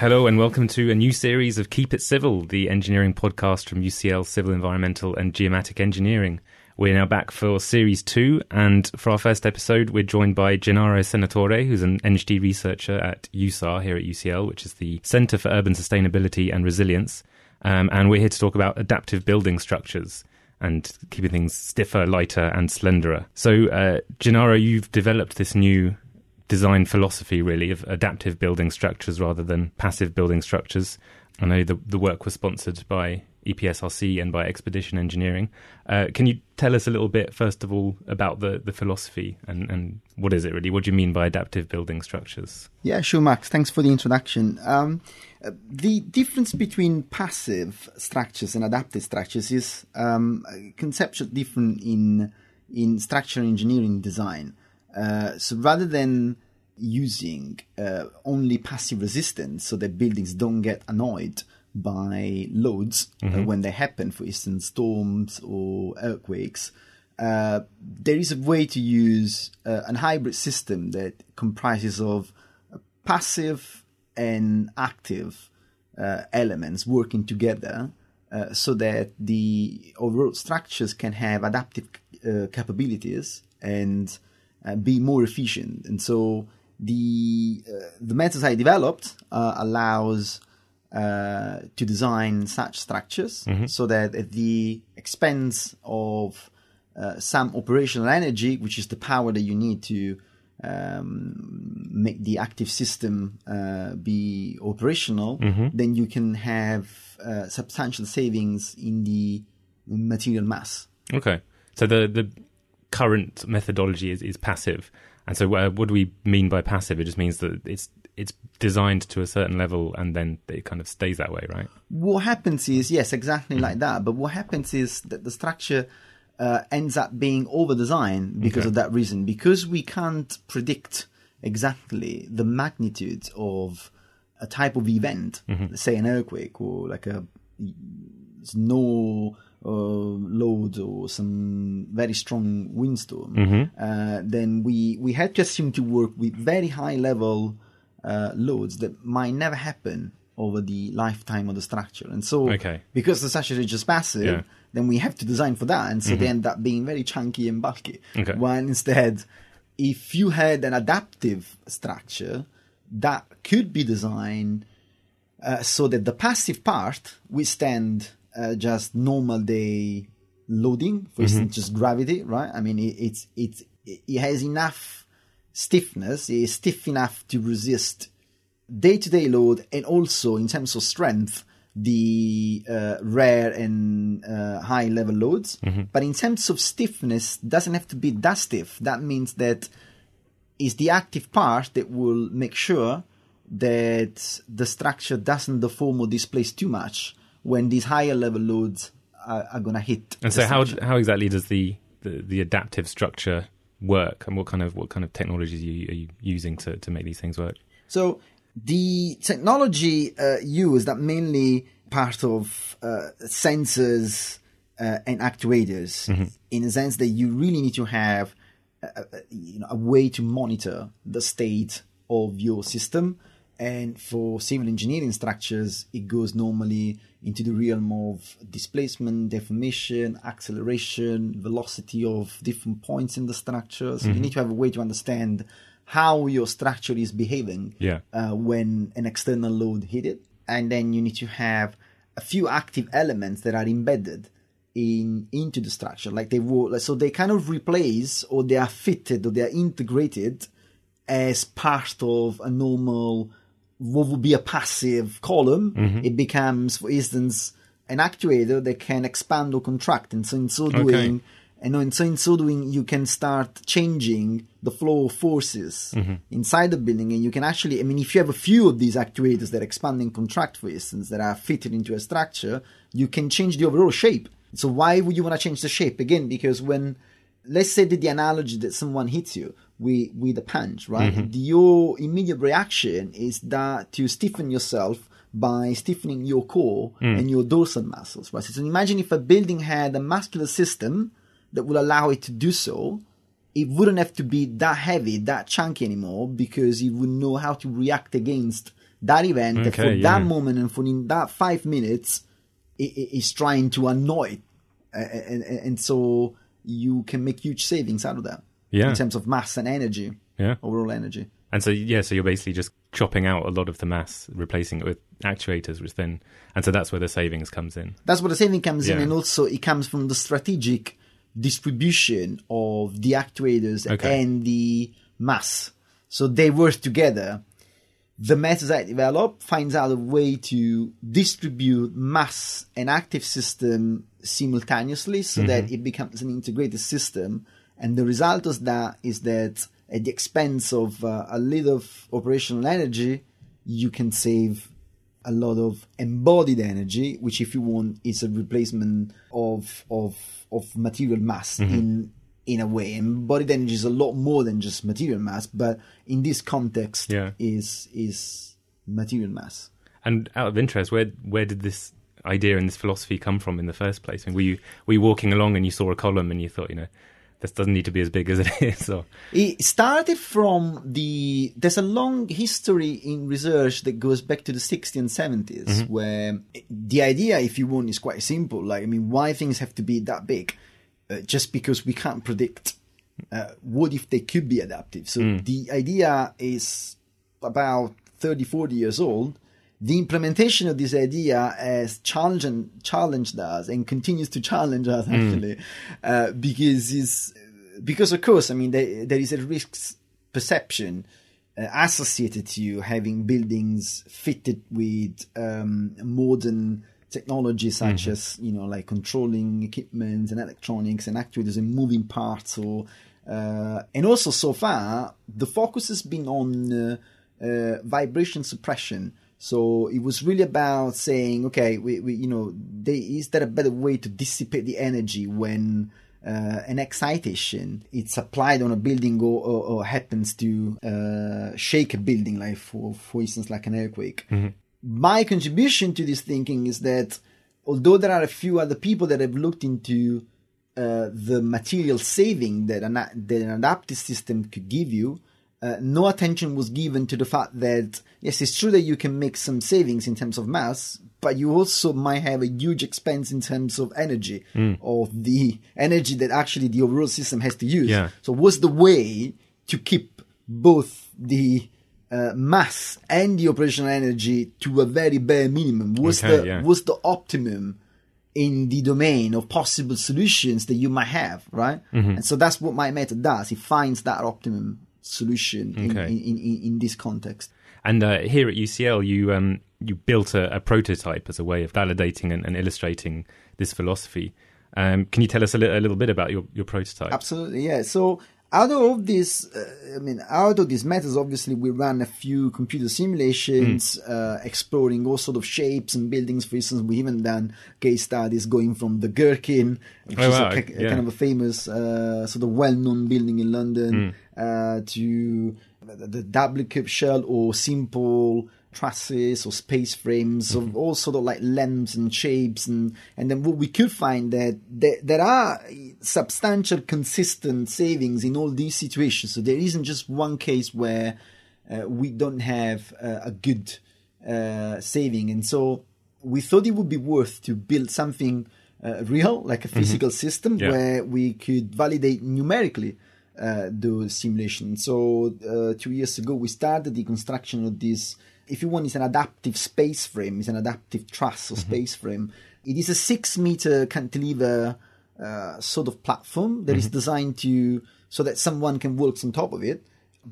Hello and welcome to a new series of Keep It Civil, the engineering podcast from UCL Civil Environmental and Geomatic Engineering. We're now back for series two, and for our first episode, we're joined by Gennaro Senatore, who's an EngD researcher at USAR here at UCL, which is the Centre for Urban Sustainability and Resilience. Um, and we're here to talk about adaptive building structures and keeping things stiffer, lighter, and slenderer. So, uh, Gennaro, you've developed this new design philosophy, really, of adaptive building structures rather than passive building structures. I know the, the work was sponsored by EPSRC and by Expedition Engineering. Uh, can you tell us a little bit, first of all, about the, the philosophy and, and what is it really? What do you mean by adaptive building structures? Yeah, sure, Max. Thanks for the introduction. Um, the difference between passive structures and adaptive structures is um, conceptually different in in structural engineering design. Uh, so rather than using uh, only passive resistance so that buildings don't get annoyed by loads uh, mm-hmm. uh, when they happen, for instance, storms or earthquakes. Uh, there is a way to use uh, an hybrid system that comprises of passive and active uh, elements working together uh, so that the overall structures can have adaptive capabilities and be more efficient. And so the the methods I developed allows uh, to design such structures mm-hmm. so that at the expense of uh, some operational energy, which is the power that you need to um, make the active system uh, be operational, mm-hmm. then you can have uh, substantial savings in the material mass. Okay, so the the current methodology is, is passive. And so, uh, what do we mean by passive? It just means that it's it's designed to a certain level and then it kind of stays that way, right? What happens is, yes, exactly mm-hmm. like that. But what happens is that the structure uh, ends up being over designed because okay. of that reason. Because we can't predict exactly the magnitude of a type of event, mm-hmm. say an earthquake or like a snow uh, load or some very strong windstorm, mm-hmm. uh, then we, we had to assume to work with very high level uh, loads that might never happen over the lifetime of the structure. And so, okay. because the structure is just passive, yeah. then we have to design for that. And so mm-hmm. they end up being very chunky and bulky. Okay. When instead, if you had an adaptive structure that could be designed uh, so that the passive part withstand uh, just normal day loading, for mm-hmm. instance, just gravity, right? I mean, it, it's, it's, it has enough stiffness It is stiff enough to resist day-to-day load and also in terms of strength the uh, rare and uh, high level loads mm-hmm. but in terms of stiffness doesn't have to be that stiff that means that is the active part that will make sure that the structure doesn't deform or displace too much when these higher level loads are, are going to hit and so how, how exactly does the, the, the adaptive structure work, and what kind of what kind of technologies are you, are you using to to make these things work? So the technology uh, used that mainly part of uh, sensors uh, and actuators, mm-hmm. in a sense that you really need to have a, a, you know, a way to monitor the state of your system. And for civil engineering structures, it goes normally into the realm of displacement, deformation, acceleration, velocity of different points in the structure. So mm-hmm. you need to have a way to understand how your structure is behaving yeah. uh, when an external load hit it. And then you need to have a few active elements that are embedded in into the structure. Like they will, so they kind of replace or they are fitted or they are integrated as part of a normal what would be a passive column, mm-hmm. it becomes, for instance, an actuator that can expand or contract. And so in so doing, okay. and in so, in so doing, you can start changing the flow of forces mm-hmm. inside the building. And you can actually, I mean, if you have a few of these actuators that expand and contract, for instance, that are fitted into a structure, you can change the overall shape. So why would you want to change the shape? Again, because when, let's say that the analogy that someone hits you, with with a punch, right? Mm-hmm. Your immediate reaction is that to stiffen yourself by stiffening your core mm. and your dorsal muscles, right? So imagine if a building had a muscular system that would allow it to do so, it wouldn't have to be that heavy, that chunky anymore, because it would know how to react against that event that for Okay, that moment and for in that five minutes it, it is trying to annoy it. Uh, and, and, and so you can make huge savings out of that Yeah. in terms of mass and energy Yeah. overall energy And so yeah, so you're basically just chopping out a lot of the mass, replacing it with actuators, which then and so that's where the savings comes in. That's where the saving comes in, and also it comes from the strategic distribution of the actuators Okay. and the mass. So they work together. The methods I develop finds out a way to distribute mass and active system simultaneously so that it becomes an integrated system. And the result of that is that at the expense of uh, a little of operational energy, you can save a lot of embodied energy, which, if you want, is a replacement of of of material mass in in a way. Embodied energy is a lot more than just material mass, but in this context, Yeah. is is material mass. And out of interest, where where did this idea and this philosophy come from in the first place? I mean, were you were you walking along and you saw a column and you thought, you know, this doesn't need to be as big as it is? Or It started from the. There's a long history in research that goes back to the 60s and 70s, where the idea, if you want, is quite simple. Like, I mean, why things have to be that big? Uh, just because we can't predict. Uh, what if they could be adaptive? So the idea is about 30, 40 years old. The implementation of this idea has challenged, challenged us and continues to challenge us actually, uh, because is because of course, I mean, there, there is a risk perception uh, associated to you having buildings fitted with um, modern technology such as you know like controlling equipment and electronics and actuators and moving parts or uh, and also so far the focus has been on uh, uh, vibration suppression so it was really about saying okay we, we you know there, is there a better way to dissipate the energy when uh, an excitation it's applied on a building or, or, or happens to uh, shake a building like for for instance like an earthquake? My contribution to this thinking is that although there are a few other people that have looked into uh, the material saving that an, that an adaptive system could give you, uh, no attention was given to the fact that yes, it's true that you can make some savings in terms of mass, but you also might have a huge expense in terms of energy or the energy that actually the overall system has to use. Yeah. So, what's the way to keep both the uh, mass and the operational energy to a very bare minimum? What's Okay, the yeah. what's the optimum in the domain of possible solutions that you might have, right? Mm-hmm. And so that's what my method does. It finds that optimum solution in, Okay. in, in, in, in this context. And uh, here at UCL, you um, you built a, a prototype as a way of validating and, and illustrating this philosophy. Um, can you tell us a, li- a little bit about your, your prototype? Absolutely, yeah. So out of this, uh, I mean, out of these methods, obviously, we ran a few computer simulations, Hmm. uh, exploring all sort of shapes and buildings. For instance, we even done case studies going from the Gherkin, which Oh, is wow, a, ki- yeah. kind of a famous, uh, sort of well-known building in London, Hmm. uh, to the, the double cube shell or simple trusses or space frames Mm-hmm. of all sort of like lengths and shapes and and then what we could find that there, there are substantial consistent savings in all these situations so there isn't just one case where uh, we don't have uh, a good uh, saving and so we thought it would be worth to build something uh, real like a physical system Yeah. where we could validate numerically uh, those simulations. So uh, two years ago, we started the construction of this. If you want, it's an adaptive space frame. It's an adaptive truss or space frame. It is a six-meter cantilever uh, sort of platform that is designed to so that someone can walk on top of it.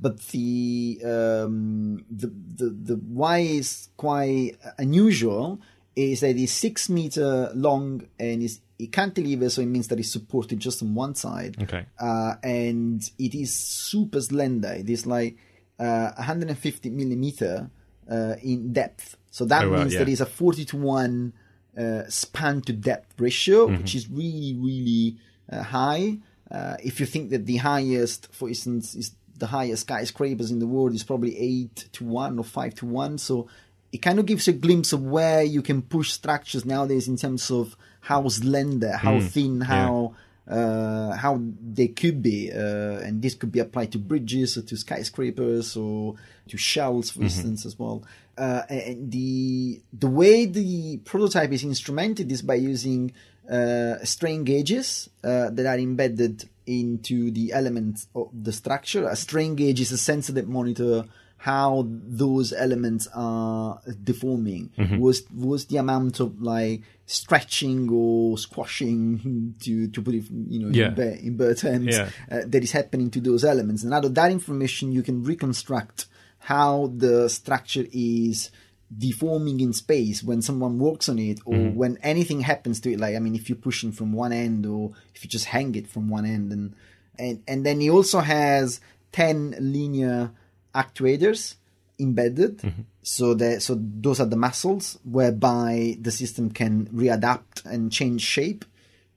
But the um, the the the why is quite unusual is that it's six meter long and is it cantilever, so it means that it's supported just on one side Okay. uh, and it is super slender. It is like uh, 150 millimeter uh, in depth. So that Oh, wow, means yeah. there is a 40 to 1 uh, span to depth ratio, Mm-hmm. which is really, really uh, high. Uh, if you think that the highest, for instance, is the highest skyscrapers in the world is probably 8 to 1 or 5 to 1. So it kind of gives you a glimpse of where you can push structures nowadays in terms of how slender, how thin, how uh, how they could be, uh, and this could be applied to bridges or to skyscrapers or to shells, for instance, as well. Uh, and the the way the prototype is instrumented is by using uh, strain gauges uh, that are embedded into the elements of the structure. A strain gauge is a sensor that monitor how those elements are deforming. Was was the amount of like stretching or squashing to to put it you know Yeah. in, bare, in bare terms Yeah. uh, that is happening to those elements. And out of that information, you can reconstruct how the structure is deforming in space when someone walks on it or when anything happens to it like i mean if you're pushing from one end or if you just hang it from one end and and, and then he also has 10 linear actuators embedded. So that so those are the muscles whereby the system can readapt and change shape.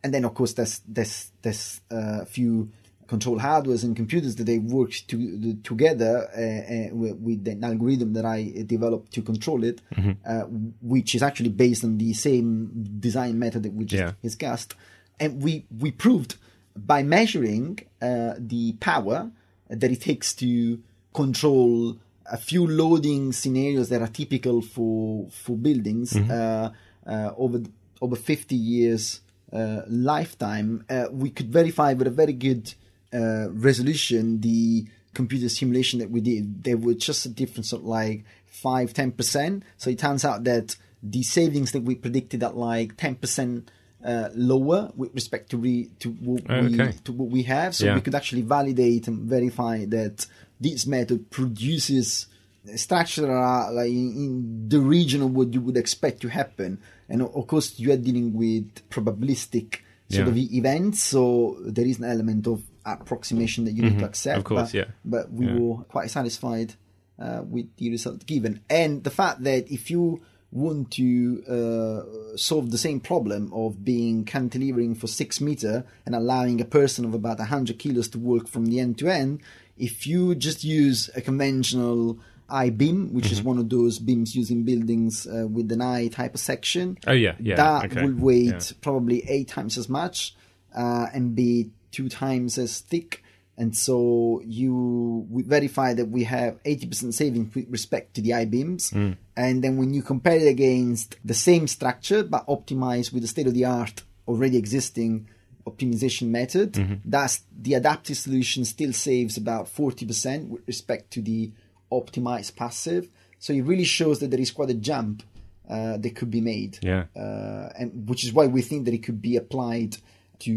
And then of course there's there's there's a few control hardwares and computers that they work to, together uh, uh, with, with an algorithm that I developed to control it, uh, which is actually based on the same design method that we just Yeah. discussed, and we we proved by measuring uh, the power that it takes to control a few loading scenarios that are typical for for buildings uh, uh, over over 50 years uh, lifetime, uh, we could verify with a very good uh, resolution the computer simulation that we did. There was just a difference of like 5 10%. So it turns out that the savings that we predicted at like 10% uh, lower with respect to re, to what we to what we have. So Yeah. we could actually validate and verify that this method produces structure that are like in, in the region of what you would expect to happen. And of course, you are dealing with probabilistic sort Yeah. of events, so there is an element of approximation that you need to accept. Mm-hmm. Of course, but, yeah. But we Yeah. were quite satisfied uh, with the result given, and the fact that if you want to uh, solve the same problem of being cantilevering for six meter and allowing a person of about 100 kilos to walk from the end to end if you just use a conventional I-beam, which Mm-hmm. is one of those beams used in buildings uh, with an eye type of section, Oh yeah, yeah. that okay. will weight Yeah. probably eight times as much uh, and be two times as thick. And so you we verify that we have 80% saving with respect to the I-beams. Hmm. And then when you compare it against the same structure, but optimized with the state of the art already existing optimization method, Mm-hmm. that's the adaptive solution still saves about 40% with respect to the optimized passive. So it really shows that there is quite a jump uh, that could be made Yeah. uh, and which is why we think that it could be applied to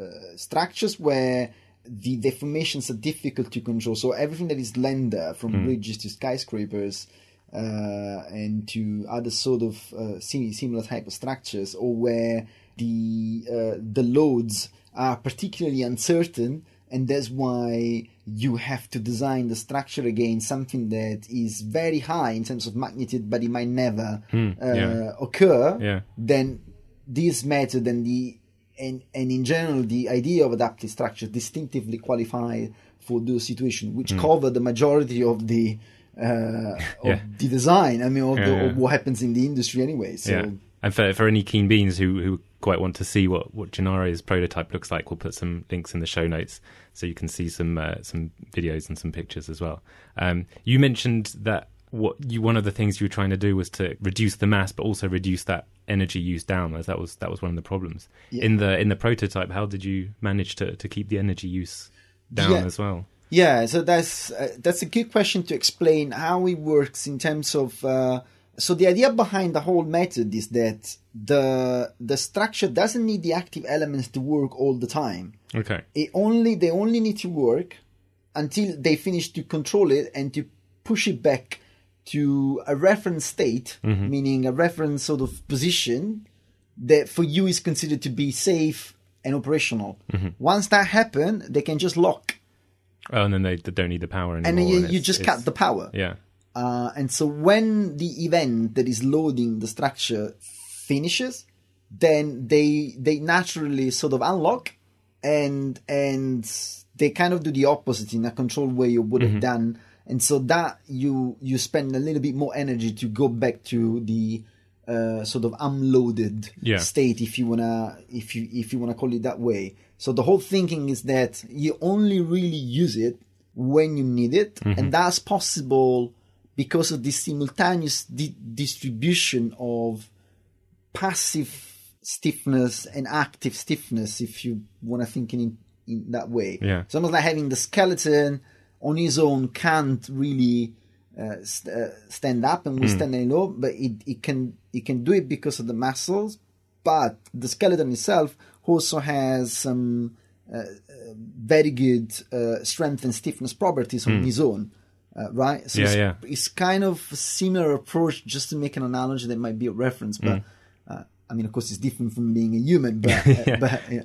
uh, structures where the deformations are difficult to control. So everything that is slender, from bridges to skyscrapers, uh, and to other sort of uh, similar type of structures, or where the uh, the loads are particularly uncertain, and that's why you have to design the structure against something that is very high in terms of magnitude, but it might never uh, yeah. occur. Yeah. Then this method and the and and in general the idea of adaptive structure distinctively qualify for those situations, which cover the majority of the uh, of Hmm. Yeah. the design. I mean, of, the, of what happens in the industry anyway. So. And for, for any keen beans who, who quite want to see what, what Gennaro's prototype looks like, we'll put some links in the show notes so you can see some uh, some videos and some pictures as well. Um, you mentioned that what you one of the things you were trying to do was to reduce the mass, but also reduce that energy use down, as that was that was one of the problems Yeah. in the in the prototype. How did you manage to, to keep the energy use down Yeah. as well? Yeah, so that's uh, that's a good question to explain how it works in terms of. Uh, so the idea behind the whole method is that the the structure doesn't need the active elements to work all the time. Okay. It only they only need to work until they finish to control it and to push it back to a reference state, mm-hmm. meaning a reference sort of position that for you is considered to be safe and operational. Mm-hmm. Once that happens, they can just lock Oh, and then they, they don't need the power anymore. and then you, it's- you just cut the power. Yeah. Uh, and so when the event that is loading the structure finishes, then they they naturally sort of unlock and and they kind of do the opposite in a controlled way you would have done. And so that you you spend a little bit more energy to go back to the uh, sort of unloaded Yeah. state, if you wanna if you if you wanna call it that way. So the whole thinking is that you only really use it when you need it, and that's possible because of this simultaneous di- distribution of passive stiffness and active stiffness, if you want to think in, in that way. Yeah. It's almost like having the skeleton on his own can't really uh, st- uh, stand up and withstand any load, but it, it can it can do it because of the muscles. But the skeleton itself also has some uh, uh, very good uh, strength and stiffness properties on his own. Uh, right, so Yeah, it's, yeah. it's kind of a similar approach. Just to make an analogy that might be a reference, but uh, I mean, of course, it's different from being a human. But, uh, but yeah.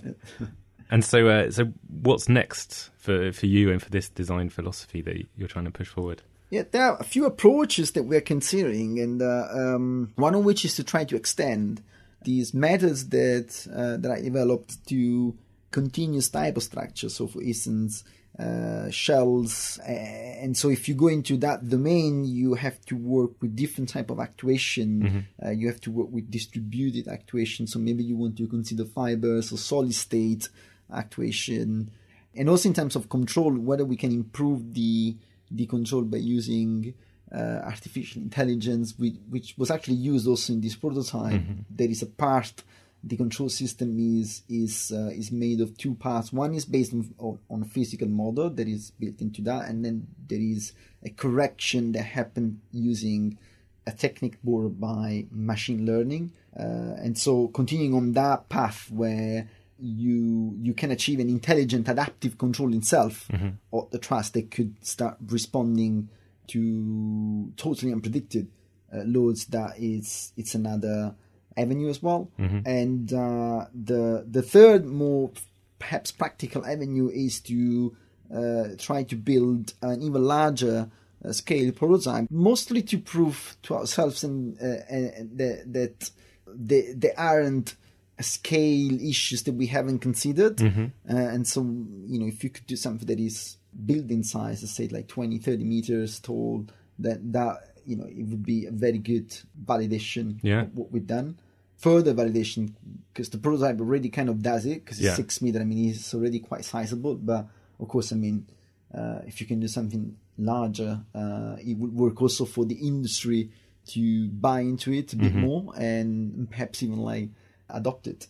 And so, uh, so what's next for for you and for this design philosophy that you're trying to push forward? Yeah, there are a few approaches that we're considering, and uh, um, one of which is to try to extend these methods that uh, that I developed to continuous type of structure. So, for instance, uh, shells, and so if you go into that domain, you have to work with different type of actuation. Uh, you have to work with distributed actuation. So maybe you want to consider fibers or solid state actuation, and also in terms of control, whether we can improve the the control by using uh, artificial intelligence, which, which was actually used also in this prototype. There is a part. The control system is is uh, is made of two parts. One is based on, on a physical model that is built into that, and then there is a correction that happened using a technique brought by machine learning. Uh, and so continuing on that path where you you can achieve an intelligent adaptive control itself of the truss that could start responding to totally unpredicted uh, loads that is it's another avenue as well. And uh, the the third more perhaps practical avenue is to uh, try to build an even larger uh, scale prototype, mostly to prove to ourselves and, uh, and that, that there, there aren't scale issues that we haven't considered. Uh, and so, you know, if you could do something that is building size, let's say like 20, 30 meters tall, that, that you know, it would be a very good validation Yeah. of what we've done. Further validation, because the prototype already kind of does it, because it's Yeah. six meter. I mean, it's already quite sizable. But of course, I mean, uh, if you can do something larger, uh, it would work also for the industry to buy into it a bit more and perhaps even like adopt it.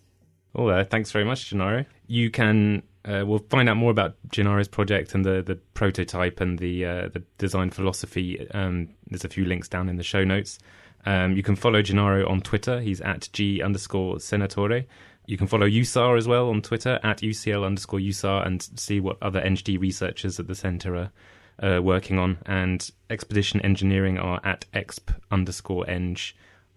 Well, uh, thanks very much, Gennaro. You can uh, we'll find out more about Gennaro's project and the, the prototype and the uh, the design philosophy. Um, there's a few links down in the show notes. Um, you can follow Gennaro on Twitter. He's at g underscore senatore. You can follow USAR as well on Twitter at UCL underscore USAR and see what other EngD researchers at the centre are uh, working on. And Expedition Engineering are at exp underscore eng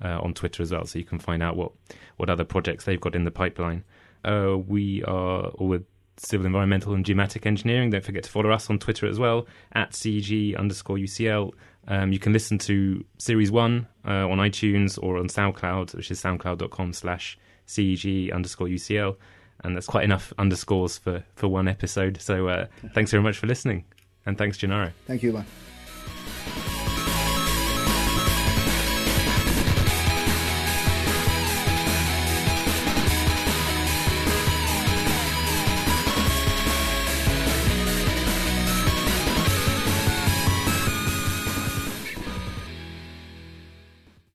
uh, on Twitter as well, so you can find out what, what other projects they've got in the pipeline. Uh, we are with civil environmental and geomatic engineering. Don't forget to follow us on Twitter as well at CG underscore UCL. Um, you can listen to series one uh, on iTunes or on SoundCloud, which is soundcloud.com slash CEG underscore UCL. And that's quite enough underscores for, for one episode. So uh, thanks very much for listening. And thanks, Gennaro. Thank you.